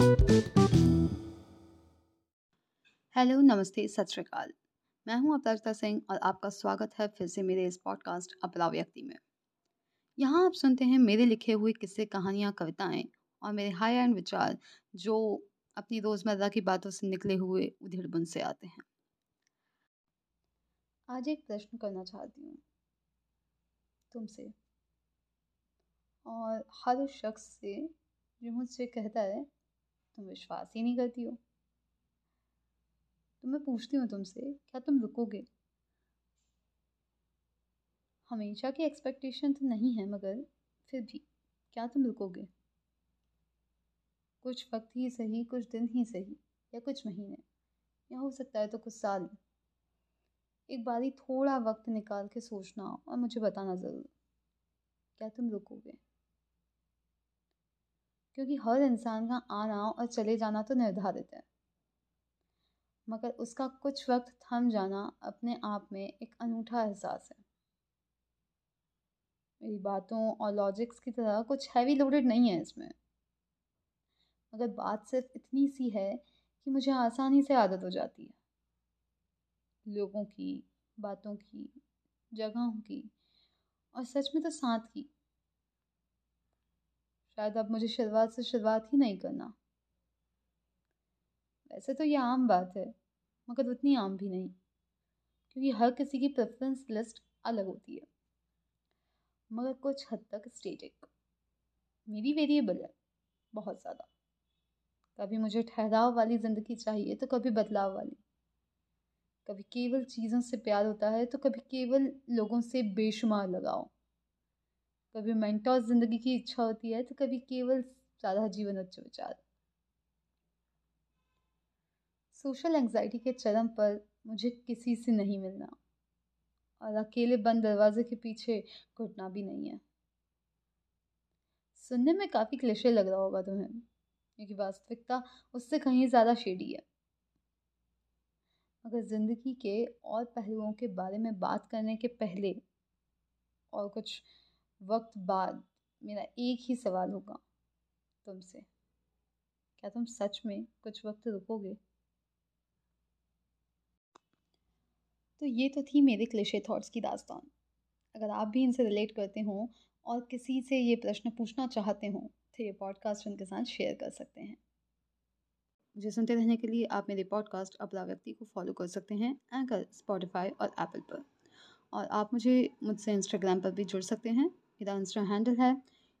Hello, नमस्ते, सत श्रीकाल मैं हूँ अपराजिता सिंह और आपका स्वागत है फिर से मेरे इस पॉडकास्ट अपरा व्यक्ति में। यहाँ आप सुनते हैं मेरे लिखे हुए किस्से, कहानियाँ, कविताएँ और मेरे हाई एंड विचार जो अपनी रोज़मर्रा की बातों से निकले हुए उधेड़ बुन से आते हैं। आज एक प्रश्न करना चाहती हूँ तुमसे। और हर शख्स से जो मुझसे कहता है तुम विश्वास ही नहीं करती हो। तो मैं पूछती हूँ तुमसे, क्या तुम रुकोगे? हमेशा की एक्सपेक्टेशन तो नहीं है, मगर फिर भी, क्या तुम रुकोगे? कुछ वक्त ही सही, कुछ दिन ही सही, या कुछ महीने, या हो सकता है तो कुछ साल। एक बारी थोड़ा वक्त निकाल के सोचना और मुझे बताना ज़रूर। क्या तुम रुकोगे? क्योंकि हर इंसान का आना और चले जाना तो निर्धारित है। मगर उसका कुछ वक्त थम जाना अपने आप में एक अनूठा एहसास है। मेरी बातों और लॉजिक्स की तरह कुछ हैवी लोडेड नहीं है इसमें। मगर बात सिर्फ़ इतनी सी है कि मुझे आसानी से आदत हो जाती है। लोगों की, बातों की, जगहों की और सच में तो साथ की। शायद अब मुझे शुरुआत से शुरुआत ही नहीं करना। वैसे तो ये आम बात है, मगर उतनी आम भी नहीं, क्योंकि हर किसी की प्रेफरेंस लिस्ट अलग होती है। मगर कुछ हद तक स्टेटिक मेरी वेरिएबल है, बहुत ज़्यादा। कभी मुझे ठहराव वाली ज़िंदगी चाहिए तो कभी बदलाव वाली। कभी केवल चीज़ों से प्यार होता है तो कभी केवल लोगों से बेशुमार लगाओ कभी मेंटोर ज़िंदगी की इच्छा होती है तो कभी केवल ज़्यादा जीवन उच्च विचार। सोशल एंग्जाइटी के चरम पर मुझे किसी से नहीं मिलना और अकेले बंद दरवाजे के पीछे घुटना भी नहीं है। सुनने में काफ़ी क्लिशे लग रहा होगा तुम्हें, क्योंकि वास्तविकता उससे कहीं ज़्यादा शेडी है। मगर ज़िंदगी के और पहलुओं के बारे में बात करने के पहले और कुछ वक्त बाद मेरा एक ही सवाल होगा तुमसे। क्या तुम सच में कुछ वक्त रुकोगे? तो ये तो थी मेरे क्लिशे थॉट्स की दास्तान। अगर आप भी इनसे रिलेट करते हो और किसी से ये प्रश्न पूछना चाहते हो तो ये पॉडकास्ट उनके साथ शेयर कर सकते हैं। मुझे सुनते रहने के लिए आप मेरे पॉडकास्ट अपना व्यक्ति को फॉलो कर सकते हैं एंकर स्पॉटिफाई और एप्पल पर। और आप मुझे, मुझसे इंस्टाग्राम पर भी जुड़ सकते हैं। मेरा इंस्टा हैंडल है.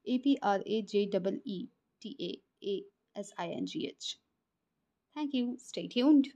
A P R A J double E T A A S I N G H thank you stay tuned